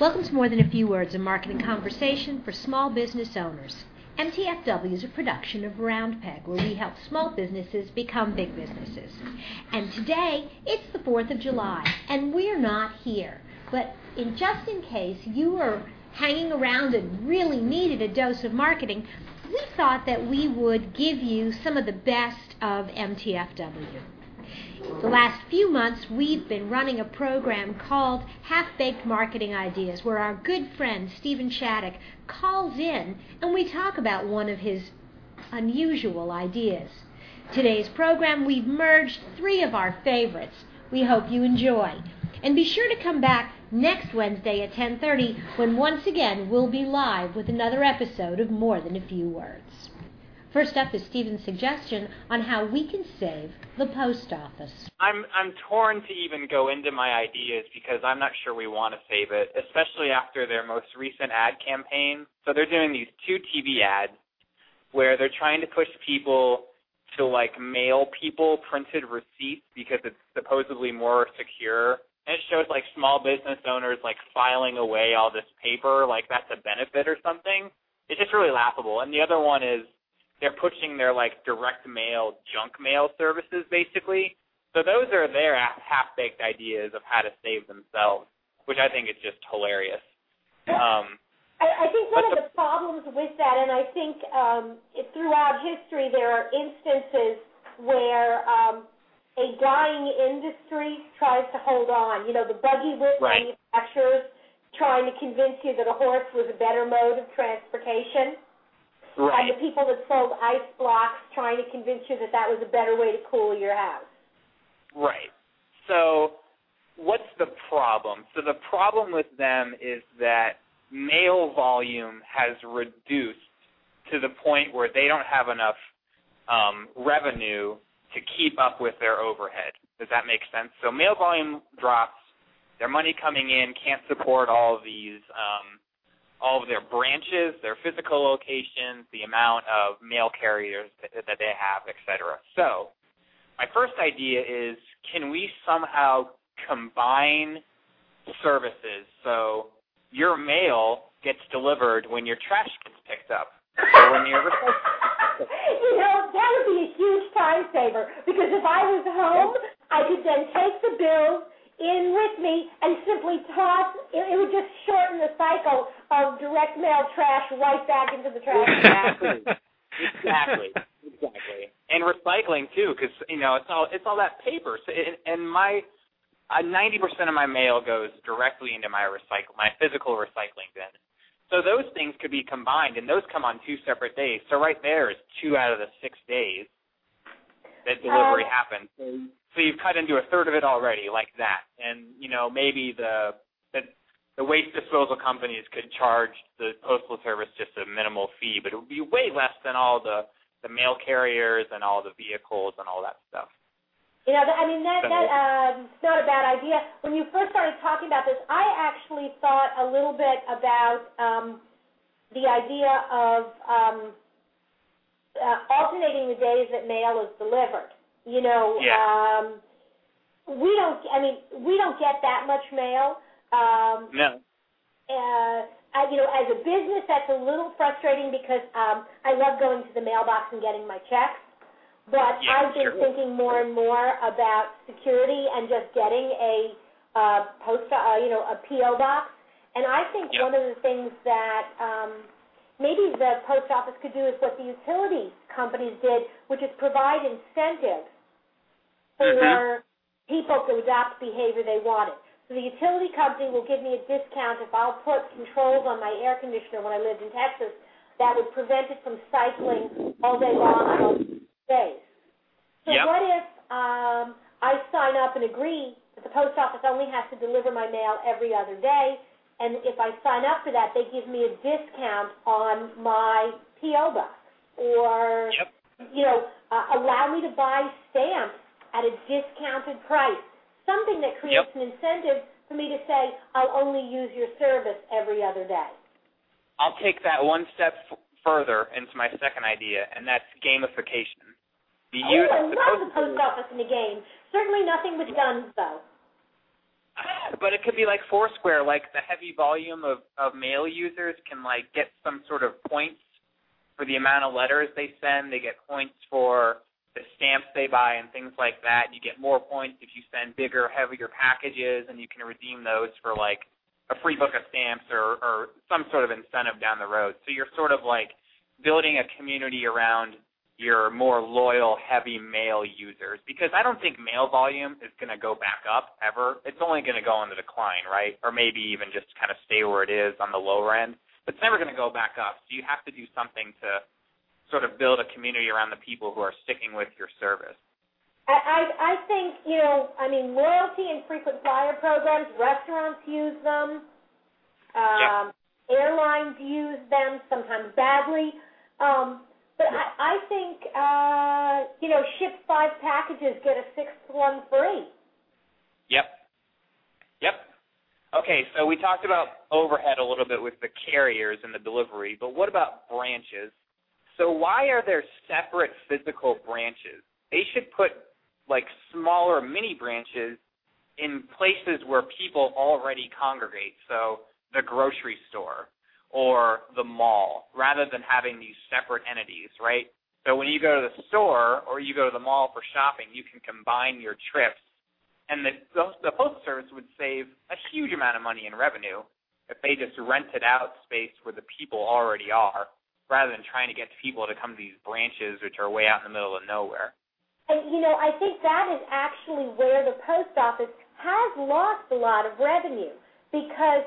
Welcome to More Than a Few Words, a marketing conversation for small business owners. MTFW is a production of Roundpeg, where we help small businesses become big businesses. And today, it's the 4th of July, and we're not here. But in just in case you are hanging around and really needed a dose of marketing, we thought that we would give you some of the best of MTFW. The last few months, we've been running a program called Half Baked Marketing Ideas, where our good friend Stephen Shattuck calls in and we talk about one of his unusual ideas. Today's program, we've merged three of our favorites. We hope you enjoy. And be sure to come back next Wednesday at 10:30 when once again we'll be live with another episode of More Than a Few Words. First up is Stephen's suggestion on how we can save the post office. I'm I'm torn to even go into my ideas because I'm not sure we want to save it, especially after their most recent ad campaign. So they're doing these two TV ads where they're trying to push people to like mail people printed receipts because it's supposedly more secure. And it shows like small business owners like filing away all this paper like that's a benefit or something. It's just really laughable. And the other one is they're pushing their like direct mail junk mail services basically. So those are their half baked ideas of how to save themselves, which I think is just hilarious. Um, I, I think one of the, the problems with that, and I think um, throughout history there are instances where um, a dying industry tries to hold on. You know, the buggy whip right. manufacturers trying to convince you that a horse was a better mode of transportation. Right. And the people that sold ice blocks trying to convince you that that was a better way to cool your house. Right. So, what's the problem? So, the problem with them is that mail volume has reduced to the point where they don't have enough um, revenue to keep up with their overhead. Does that make sense? So, mail volume drops, their money coming in can't support all of these. Um, all of their branches, their physical locations, the amount of mail carriers that, that they have, etc. So, my first idea is can we somehow combine services so your mail gets delivered when your trash gets picked up or when your you know that would be a huge time saver because if I was home, I could then take the bills in with me and simply toss. It, it would just shorten the cycle of direct mail trash right back into the trash. Exactly. exactly. Exactly. And recycling too, because you know it's all it's all that paper. So it, and my ninety uh, percent of my mail goes directly into my recycle my physical recycling bin. So those things could be combined, and those come on two separate days. So right there is two out of the six days that delivery um, happens. So, so you've cut into a third of it already, like that. And you know maybe the the the waste disposal companies could charge the postal service just a minimal fee, but it would be way less than all the the mail carriers and all the vehicles and all that stuff. You know, I mean that that it's not a bad idea. When you first started talking about this, I actually thought a little bit about um, the idea of um, uh, alternating the days that mail is delivered. You know, yeah. um, we don't. I mean, we don't get that much mail. Um, no. Uh, I, you know, as a business, that's a little frustrating because um, I love going to the mailbox and getting my checks. But yeah, I've been sure. thinking more and more about security and just getting a uh, post, uh, you know, a PO box. And I think yep. one of the things that um, maybe the post office could do is what the utility companies did, which is provide incentives for mm-hmm. people to adopt behavior they wanted. So the utility company will give me a discount if I'll put controls on my air conditioner when I lived in Texas that would prevent it from cycling all day long on those days. So yep. what if um, I sign up and agree that the post office only has to deliver my mail every other day, and if I sign up for that, they give me a discount on my PO box, or yep. you know, uh, allow me to buy stamps at a discounted price something that creates yep. an incentive for me to say, I'll only use your service every other day. I'll take that one step f- further into my second idea, and that's gamification. The oh, use I love the post office in the game. Certainly nothing with guns, though. Ah, but it could be like Foursquare, like the heavy volume of of mail users can like get some sort of points for the amount of letters they send. They get points for the stamps they buy and things like that. You get more points if you send bigger, heavier packages, and you can redeem those for like a free book of stamps or, or some sort of incentive down the road. So you're sort of like building a community around your more loyal, heavy mail users because I don't think mail volume is going to go back up ever. It's only going to go on the decline, right? Or maybe even just kind of stay where it is on the lower end. But it's never going to go back up. So you have to do something to sort of build a community around the people who are sticking with your service. I, I, I think, you know, I mean, loyalty and frequent flyer programs, restaurants use them, um, yep. airlines use them, sometimes badly. Um, but I, I think, uh, you know, ship five packages, get a sixth one free. Yep. Yep. Okay, so we talked about overhead a little bit with the carriers and the delivery, but what about branches? So why are there separate physical branches? They should put like smaller mini branches in places where people already congregate. So the grocery store, or the mall rather than having these separate entities, right? So when you go to the store or you go to the mall for shopping, you can combine your trips, and the the postal service would save a huge amount of money in revenue if they just rented out space where the people already are, rather than trying to get people to come to these branches which are way out in the middle of nowhere. And you know, I think that is actually where the post office has lost a lot of revenue because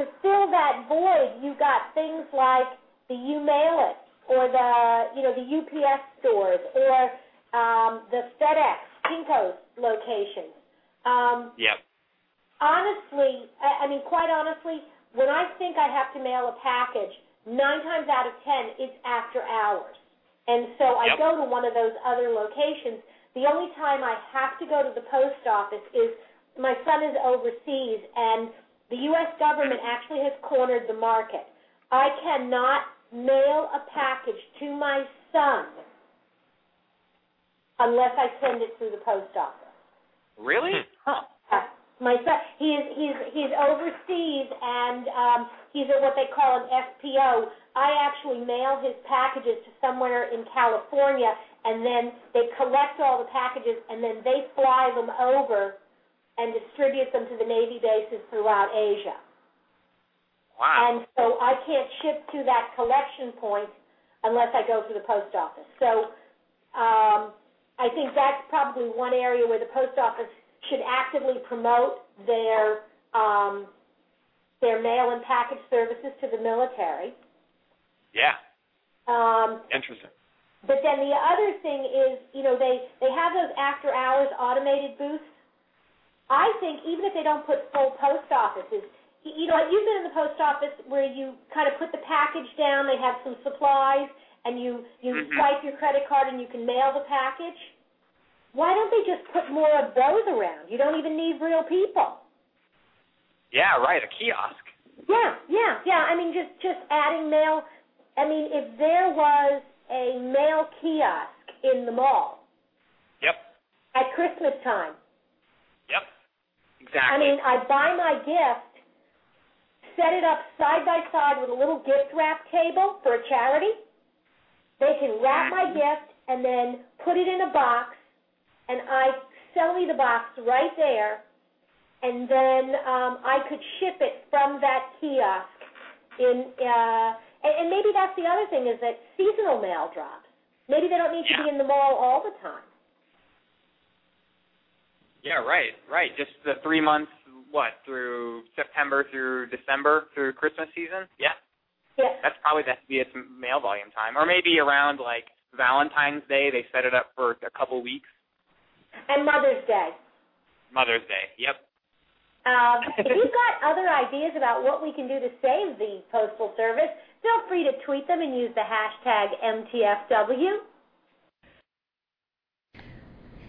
to fill that void, you got things like the U Mail It or the you know the UPS stores or um, the FedEx, Kinko's locations. Um, yep. Honestly, I, I mean, quite honestly, when I think I have to mail a package, nine times out of ten, it's after hours, and so I yep. go to one of those other locations. The only time I have to go to the post office is my son is overseas and the U.S. government actually has cornered the market. I cannot mail a package to my son unless I send it through the post office. Really? Hmm. Huh. My son, he's he's he's overseas and um, he's at what they call an FPO. I actually mail his packages to somewhere in California, and then they collect all the packages, and then they fly them over and distribute them to the Navy bases throughout Asia. Wow. And so I can't ship to that collection point unless I go to the post office. So um, I think that's probably one area where the post office should actively promote their um, their mail and package services to the military. Yeah. Um, Interesting. But then the other thing is, you know, they they have those after hours automated booths I think even if they don't put full post offices, you know, you've been in the post office where you kind of put the package down, they have some supplies, and you you mm-hmm. swipe your credit card and you can mail the package. Why don't they just put more of those around? You don't even need real people. Yeah, right. A kiosk. Yeah, yeah, yeah. I mean, just just adding mail. I mean, if there was a mail kiosk in the mall. Yep. At Christmas time, Yep. Exactly. I mean, I buy my gift, set it up side by side with a little gift wrap table for a charity. They can wrap my mm-hmm. gift and then put it in a box, and I sell me the box right there, and then um, I could ship it from that kiosk. In uh, and, and maybe that's the other thing is that seasonal mail drops. Maybe they don't need to be in the mall all the time. Yeah, right, right. Just the three months, what through September through December through Christmas season. Yeah. Yeah. That's probably the heaviest mail volume time, or maybe around like Valentine's Day. They set it up for a couple weeks. And Mother's Day. Mother's Day. Yep. Um, if you've got other ideas about what we can do to save the Postal Service, feel free to tweet them and use the hashtag MTFW.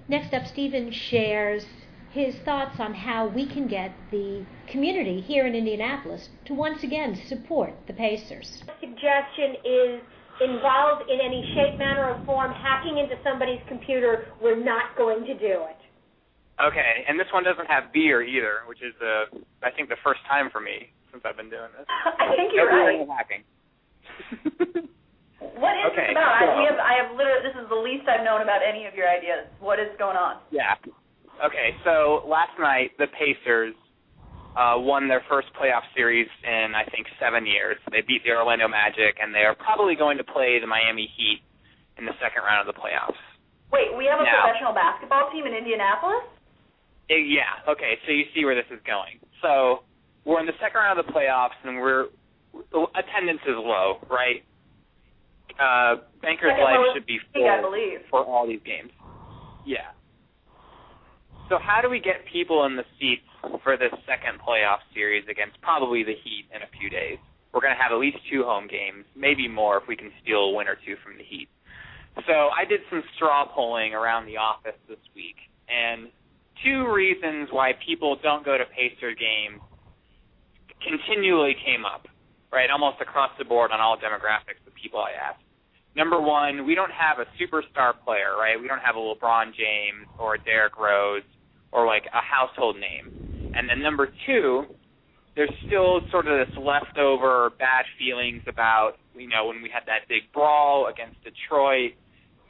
Next up, Stephen shares his thoughts on how we can get the community here in Indianapolis to once again support the Pacers. My suggestion is involved in any shape, manner, or form hacking into somebody's computer. We're not going to do it. Okay, and this one doesn't have beer either, which is the I think the first time for me since I've been doing this. I think you're no right. hacking. what is okay, this about? so, I, we have, I have literally. This is the least I've known about any of your ideas. What is going on? Yeah. Okay, so last night the Pacers uh, won their first playoff series in I think seven years. They beat the Orlando Magic, and they are probably going to play the Miami Heat in the second round of the playoffs. Wait, we have a Now- professional basketball team in Indianapolis? Uh, yeah. Okay, so you see where this is going. So we're in the second round of the playoffs, and we're attendance is low, right? Uh, Bankers Life should be league, I full believe. for all these games. Yeah. So how do we get people in the seats for this second playoff series against probably the Heat in a few days? We're going to have at least two home games, maybe more if we can steal a win or two from the Heat. So I did some straw polling around the office this week, and two reasons why people don't go to Pacer games continually came up, right, almost across the board on all demographics of people I asked. Number one, we don't have a superstar player, right? We don't have a LeBron James or a Derrick Rose or like a household name. And then number two, there's still sort of this leftover bad feelings about, you know, when we had that big brawl against Detroit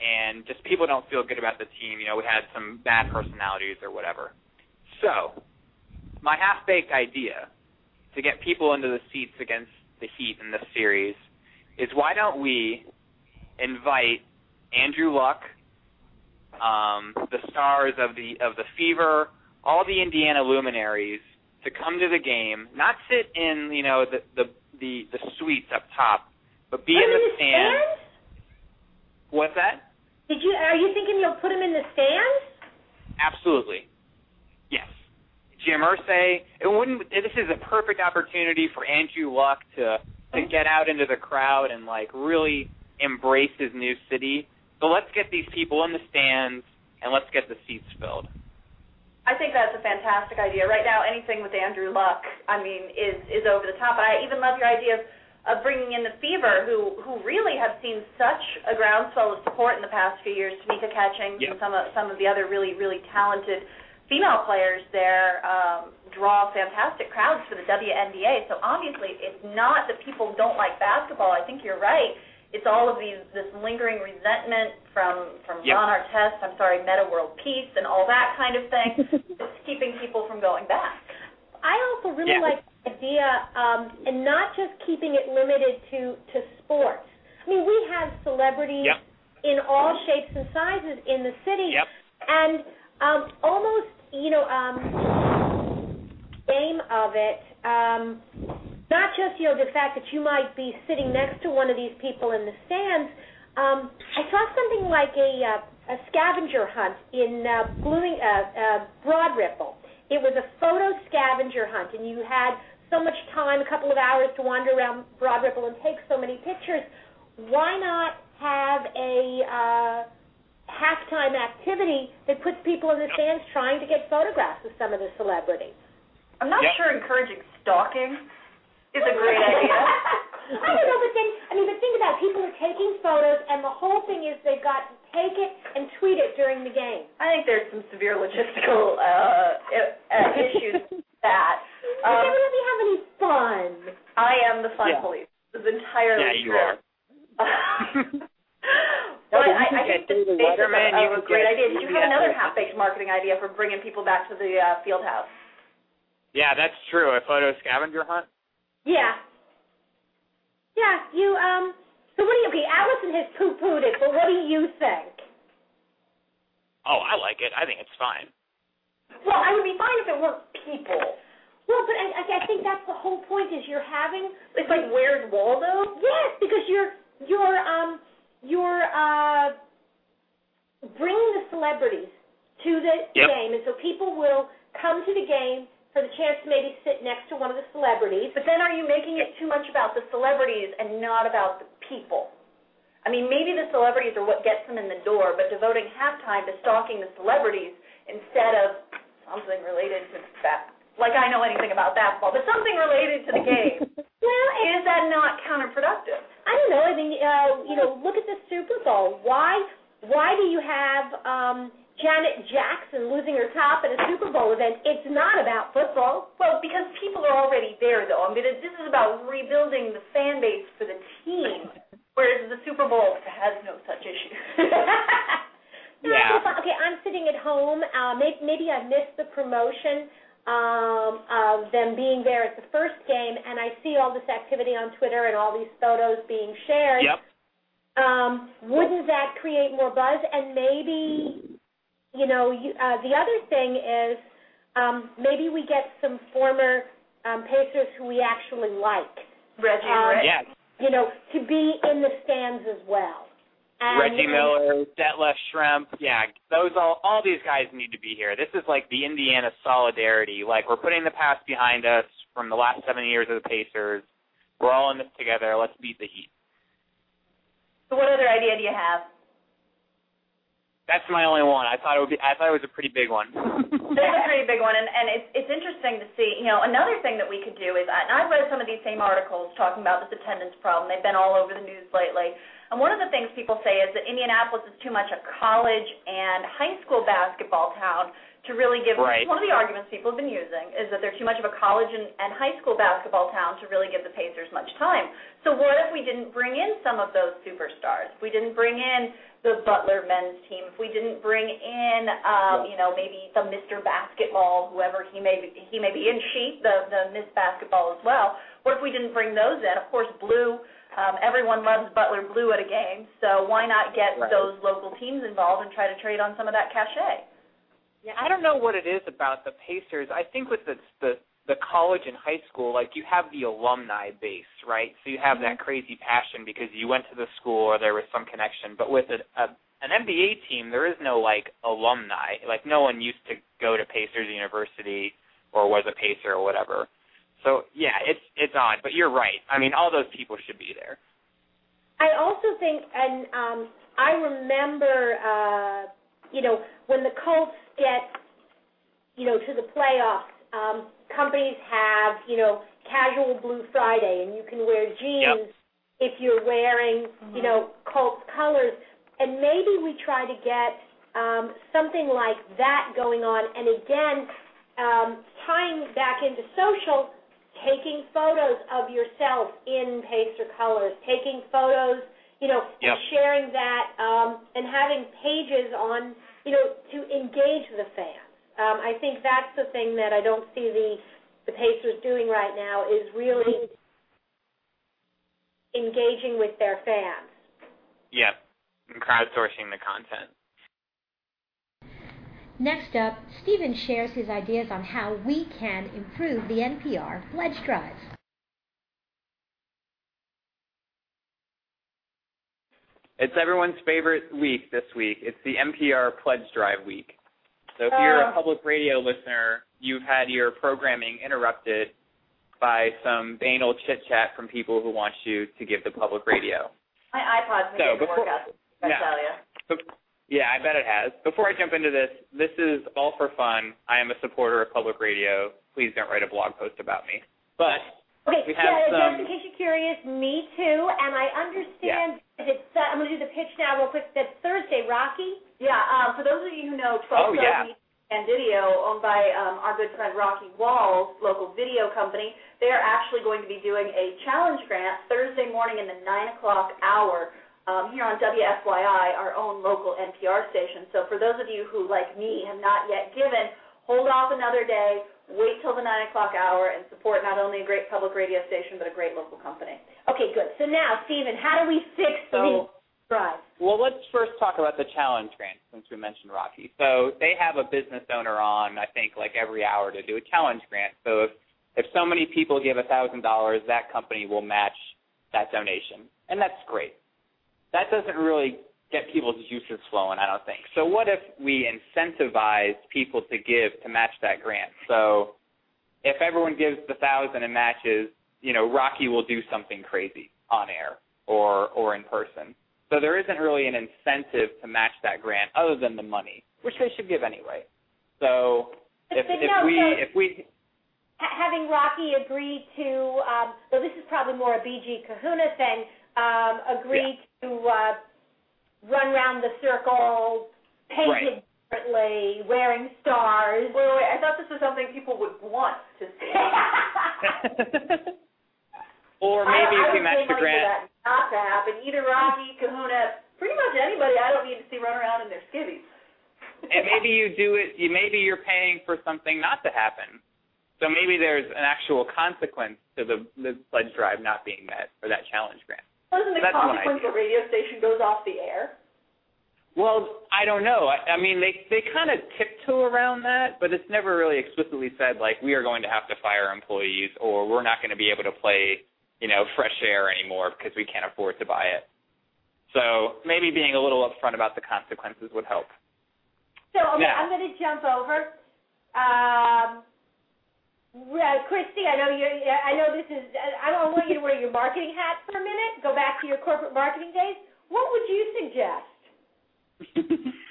and just people don't feel good about the team. You know, we had some bad personalities or whatever. So, my half-baked idea to get people into the seats against the Heat in this series is why don't we invite Andrew Luck, um, the stars of the of the Fever, all the Indiana luminaries to come to the game, not sit in you know the the the, the suites up top, but be Put in the in the? What's that? Did you? Are you thinking you'll put them in the stands? Absolutely. Yes. Jim Irsay, it wouldn't this is a perfect opportunity for Andrew Luck to to oh. get out into the crowd and like really embrace his new city. So let's get these people in the stands and let's get the seats filled. I think that's a fantastic idea. Right now, anything with Andrew Luck, I mean, is is over the top. And I even love your idea of, of bringing in the Fever, who who really have seen such a groundswell of support in the past few years. Tamika Catchings Yep. and some of some of the other really really talented female players there um, draw fantastic crowds for the WNBA. So obviously, it's not that people don't like basketball. I think you're right. It's all of these this lingering resentment from from Yep. Ron Artest. I'm sorry, Metta World Peace and all that kind of thing. it's keeping people from going back. I also really Yeah. like the idea, um, and not just keeping it limited to to sports. I mean, we have celebrities Yep. in all shapes and sizes in the city, Yep. and um, almost, you know, um, game of it. Um, not just you know the fact that you might be sitting next to one of these people in the stands. Um, I saw something like a uh, a scavenger hunt in uh, Blooming, uh, uh, Broad Ripple. It was a photo scavenger hunt, and you had so much time, a couple of hours to wander around Broad Ripple and take so many pictures. Why not have a uh, halftime activity that puts people in the stands trying to get photographs of some of the celebrities? I'm not Yep. sure encouraging stalking is a great idea. I don't know, but then I mean, but think about it. people are taking photos, and the whole thing is they've got to take it and tweet it during the game. I think there's some severe logistical uh, uh, issues with that. But Um, then let me have any fun. I am the fun Yeah. police. This is entirely Yeah, you true. are. well, but you I, I think this David is a, you a great idea. Did you have another half-baked marketing idea for bringing people back to the uh, field house? Yeah, that's true. A photo scavenger hunt. Yeah. Yeah, you um. So what do you? Okay, Allison has poo-pooed it, but what do you think? Oh, I like it. I think it's fine. Well, I would be fine if it weren't people. Well, but I, I I think that's the whole point. Is you're having It's like Where's Waldo? Yes, because you're you're um you're uh bringing the celebrities to the Yep. game, and so people will come to the game for the chance to maybe sit next to one of the celebrities. But then are you making it too much about the celebrities and not about the people? I mean, maybe the celebrities are what gets them in the door, but devoting halftime to stalking the celebrities instead of something related to that. Like I know anything about basketball, but something related to the game. Well, Is that not counterproductive? I don't know. I mean, uh, you know, look at the Super Bowl. Why why do you have um Janet Jackson losing her top at a Super Bowl event. It's not about football. Well, because people are already there, though. I mean, this is about rebuilding the fan base for the team, whereas the Super Bowl has no such issue. yeah. Okay, I'm sitting at home. Uh, maybe, maybe I missed the promotion um, of them being there at the first game, and I see all this activity on Twitter and all these photos being shared. Yep. Um, wouldn't that create more buzz? And maybe you know, you, uh, the other thing is um, maybe we get some former um, Pacers who we actually like. Reggie Um, and Rick. Yes. You know, to be in the stands as well. And, Reggie Miller, Detlef Schrempf, yeah, those all all these guys need to be here. This is like the Indiana solidarity. Like we're putting the past behind us from the last seven years of the Pacers. We're all in this together. Let's beat the Heat. So what other idea do you have? That's my only one. I thought it would be. I thought it was a pretty big one. That's a pretty big one, and, and it's it's interesting to see. You know, another thing that we could do is, and I've read some of these same articles talking about this attendance problem. They've been all over the news lately. And one of the things people say is that Indianapolis is too much a college and high school basketball town to really give. Right. One of the arguments people have been using is that they're too much of a college and, and high school basketball town to really give the Pacers much time. So what if we didn't bring in some of those superstars? If we didn't bring in the Butler men's team, if we didn't bring in, um, you know, maybe the Mr. Basketball, whoever he may be, he may be in Sheep, the the Miss Basketball as well. What if we didn't bring those in? Of course, Blue. Um, everyone loves Butler Blue at a game, so why not get Right. those local teams involved and try to trade on some of that cachet? Yeah, I don't know what it is about the Pacers. I think with the the the college and high school, like you have the alumni base, right? So you have that crazy passion because you went to the school or there was some connection. But with a, a an NBA team, there is no like alumni. Like no one used to go to Pacers University or was a Pacer or whatever. So yeah, it's it's odd, but you're right. I mean, all those people should be there. I also think, and um, I remember, uh, you know, when the Colts get, you know, to the playoffs, um, companies have, you know, casual Blue Friday, and you can wear jeans if you're wearing, you know, Colts colors. And maybe we try to get um, something like that going on. And again, um, tying back into social, taking photos of yourself in Pacer colors, taking photos, you know, Yep. and sharing that, um, and having pages on, you know, to engage the fans. Um, I think that's the thing that I don't see the the Pacers doing right now is really engaging with their fans. Yep, and crowdsourcing the content. Next up, Stephen shares his ideas on how we can improve the NPR pledge drive. It's everyone's favorite week this week. It's the NPR Pledge Drive week. So if you're a Oh. public radio listener, you've had your programming interrupted by some banal chit chat from people who want you to give the public radio. My iPod's been So, getting before- workouts. I yeah. tell you. But, yeah, I bet it has. Before I jump into this, this is all for fun. I am a supporter of public radio. Please don't write a blog post about me. But Okay, We have yeah, some- just in case you're curious, me too, and I understand that it's, uh, I'm going to do the pitch now real quick. That's Thursday, Rocky. Yeah, um, for those of you who know 12 Oh, yeah. and Video, owned by um, our good friend Rocky Walls, local video company, they are actually going to be doing a challenge grant Thursday morning in the 9 o'clock hour um, here on WFYI, our own local NPR station. So for those of you who, like me, have not yet given, hold off another day, wait till the 9 o'clock hour, and support not only a great public radio station, but a great local company. Okay, good. So now, Stephen, how do we fix So- the drive? Well, let's first talk about the challenge grant since we mentioned Rocky. So they have a business owner on, I think, like every hour to do a challenge grant. So if if so many people give a thousand dollars, that company will match that donation, and that's great. That doesn't really get people's juices flowing, I don't think. So what if we incentivize people to give to match that grant? So if everyone gives the thousand and matches, you know, Rocky will do something crazy on air or or in person. So there isn't really an incentive to match that grant other than the money, which they should give anyway. So if But if no, we so- if we having Rocky agree to, um, so this is probably more a BG Kahuna thing, um, agree to uh, run around the circle, painted differently, wearing stars. Wait, wait, wait, I thought this was something people would want to see. Or maybe I, if you match the grant. For that not to happen. Either Rocky, Kahuna, pretty much anybody I don't need to see run around in their skivvies. and maybe you do it. You maybe you're paying for something not to happen. So maybe there's an actual consequence to the the pledge drive not being met or that challenge grant. Wasn't the That's consequence the radio station goes off the air? Well, I don't know. I, I mean, they they kind of tiptoe around that, but it's never really explicitly said like we are going to have to fire employees or we're not going to be able to play, you know, fresh air anymore because we can't afford to buy it. So maybe being a little upfront about the consequences would help. So okay, Now- I'm going to jump over. Um, uh, Christy, I know you. I know this is. I don't want you to wear your marketing hat for a minute. Go back to your corporate marketing days. What would you suggest?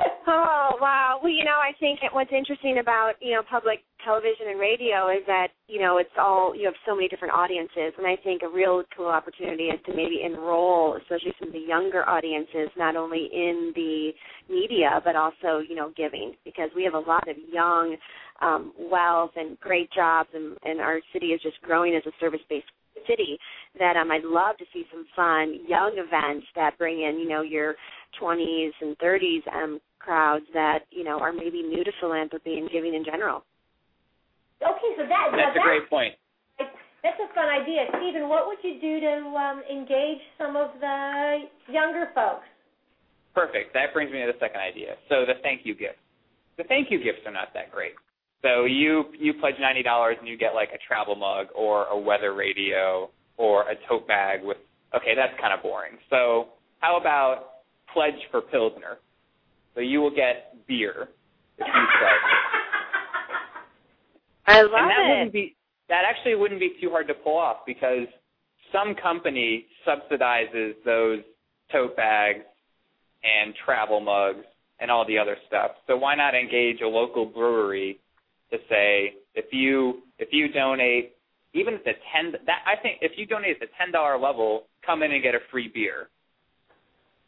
Oh wow! Well, you know, I think what's interesting about you know public television and radio is that you know it's all you have so many different audiences, and I think a real cool opportunity is to maybe enroll, especially some of the younger audiences, not only in the media but also you know giving, because we have a lot of young um, wealth and great jobs, and, and our city is just growing as a service-based city. That um, I'd love to see some fun young events that bring in you know your 20s and 30s um, crowds that you know are maybe new to philanthropy and giving in general. Okay, so that now That's a great point. That's a fun idea, Stephen. What would you do to um, engage some of the younger folks? Perfect. That brings me to the second idea. So the thank you gifts. The thank you gifts are not that great. So you you pledge ninety dollars and you get like a travel mug or a weather radio or a tote bag with okay, that's kind of boring. So how about pledge for Pilsner? So you will get beer if you pledge. I love and that it. wouldn't be that actually wouldn't be too hard to pull off because some company subsidizes those tote bags and travel mugs and all the other stuff. So why not engage a local brewery to say if you if you donate even at the ten that I think if you donate at the ten dollar level, come in and get a free beer.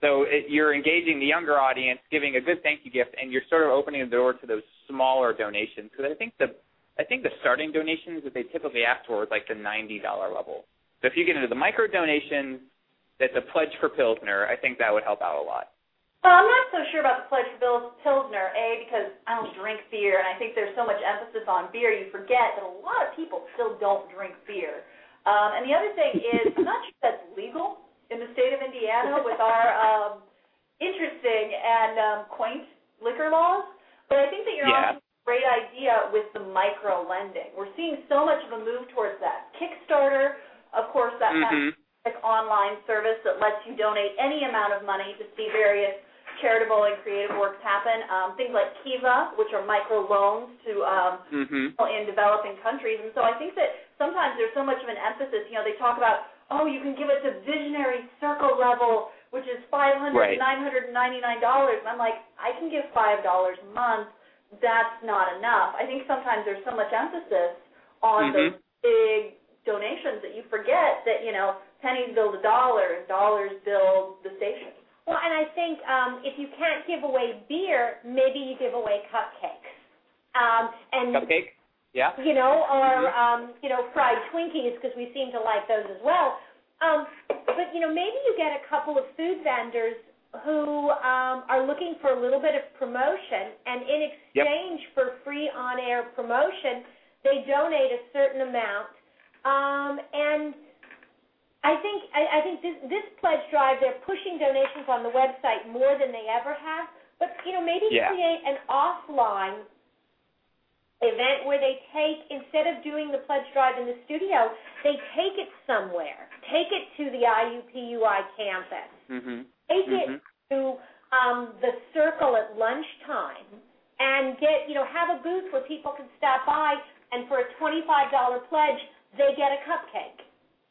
So it, you're engaging the younger audience, giving a good thank you gift, and you're sort of opening the door to those smaller donations. Because I think the I think the starting donations that they typically ask for is like the ninety dollar level. So if you get into the micro donations, that's a pledge for Pilsner. I think that would help out a lot. Well, I'm not so sure about the pledge for Pilsner, A, because I don't drink beer, and I think there's so much emphasis on beer, you forget that a lot of people still don't drink beer. Um, and the other thing is, I'm not sure that's legal in the state of Indiana with our um, interesting and um, quaint liquor laws, but I think that you're Yeah. on a great idea with the micro lending. We're seeing so much of a move towards that. Kickstarter, of course, that hmm like online service that lets you donate any amount of money to see various charitable and creative works happen. Um, things like Kiva, which are micro loans to um, hmm people in developing countries. And so I think that sometimes there's so much of an emphasis. You know, they talk about, oh, you can give it to visionary circle level, which is five hundred, Right. nine hundred and ninety nine dollars. And I'm like, I can give five dollars a month. That's not enough. I think sometimes there's so much emphasis on Mhm. those big donations that you forget that you know pennies build a dollar and dollars build the station. Well, and I think um, if you can't give away beer, maybe you give away cupcakes. Um, and Cupcake. Yeah. you know, or Mhm. um, you know, fried Twinkies because we seem to like those as well. Um, but you know, maybe you get a couple of food vendors who um, are looking for a little bit of promotion, and in Yep. exchange for free on-air promotion, they donate a certain amount. Um, and I think I, I think this this pledge drive, they're pushing donations on the website more than they ever have. But you know, maybe Yeah. create an offline event where they take instead of doing the pledge drive in the studio, they take it somewhere. Take it to the IUPUI campus. hmm Take Mhm. it to um, the circle at lunchtime and get you know have a booth where people can stop by and for a twenty five dollar pledge they get a cupcake.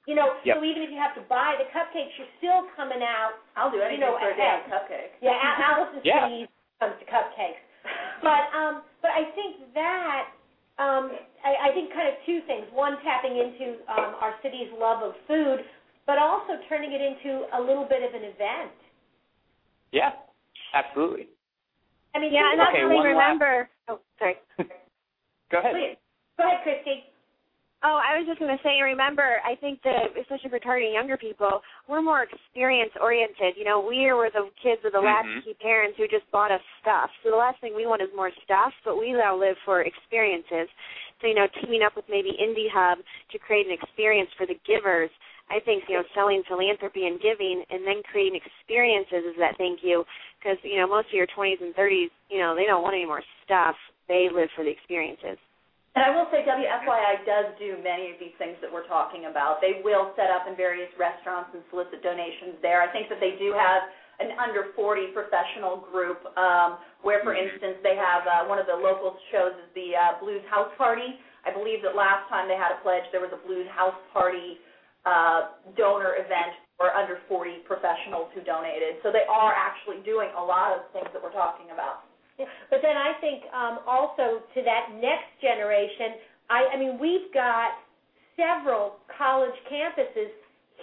You know, Yep. so even if you have to buy the cupcakes, you're still coming out. I'll do anything know, for a ahead. damn cupcake. Yeah, Al- Allison's Yeah. pretty easy when it comes to cupcakes. But um, but I think that um, I, I think kind of two things. One, tapping into um, our city's love of food, but also turning it into a little bit of an event. Yeah. Absolutely. I mean, Yeah, think and about that's Okay, something one last- remember. Oh, sorry. Go ahead. Please. Go ahead, Christy. Oh, I was just going to say, remember, I think that, especially for targeting younger people, we're more experience oriented. You know, we were the kids with the Mhm. latchkey parents who just bought us stuff. So the last thing we want is more stuff, but we now live for experiences. So, you know, teaming up with maybe IndyHub to create an experience for the givers. I think, you know, selling philanthropy and giving and then creating experiences is that thank you. Because, you know, most of your 20s and 30s, you know, they don't want any more stuff. They live for the experiences. And I will say WFYI does do many of these things that we're talking about. They will set up in various restaurants and solicit donations there. I think that they do have an under 40 professional group um, where, for instance, they have uh, one of the local shows is the uh, Blues House Party. I believe that last time they had a pledge, there was a Blues House Party uh, donor event for under 40 professionals who donated. So they are actually doing a lot of things that we're talking about. But then I think um, also to that next generation, I, I mean, we've got several college campuses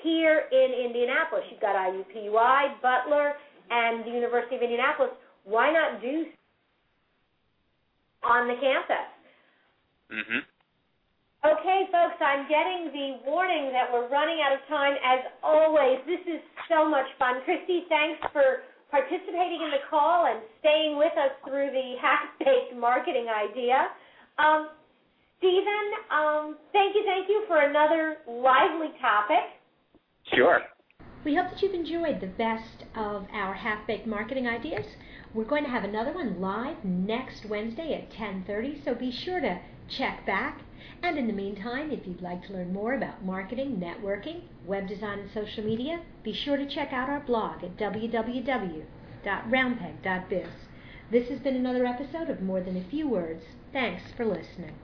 here in Indianapolis. You've got IUPUI, Butler, and the University of Indianapolis. Why not do on the campus? Mhm. Okay, folks, I'm getting the warning that we're running out of time. As always, this is so much fun. Christy, thanks for participating in the call and staying with us through the half-baked marketing idea. Um, Stephen, um, thank you, thank you for another lively topic. Sure. We hope that you've enjoyed the best of our half-baked marketing ideas. We're going to have another one live next Wednesday at 10:30, so be sure to check back. And in the meantime, if you'd like to learn more about marketing, networking, web design, and social media, be sure to check out our blog at www.roundpeg.biz. This has been another episode of More Than a Few Words. Thanks for listening.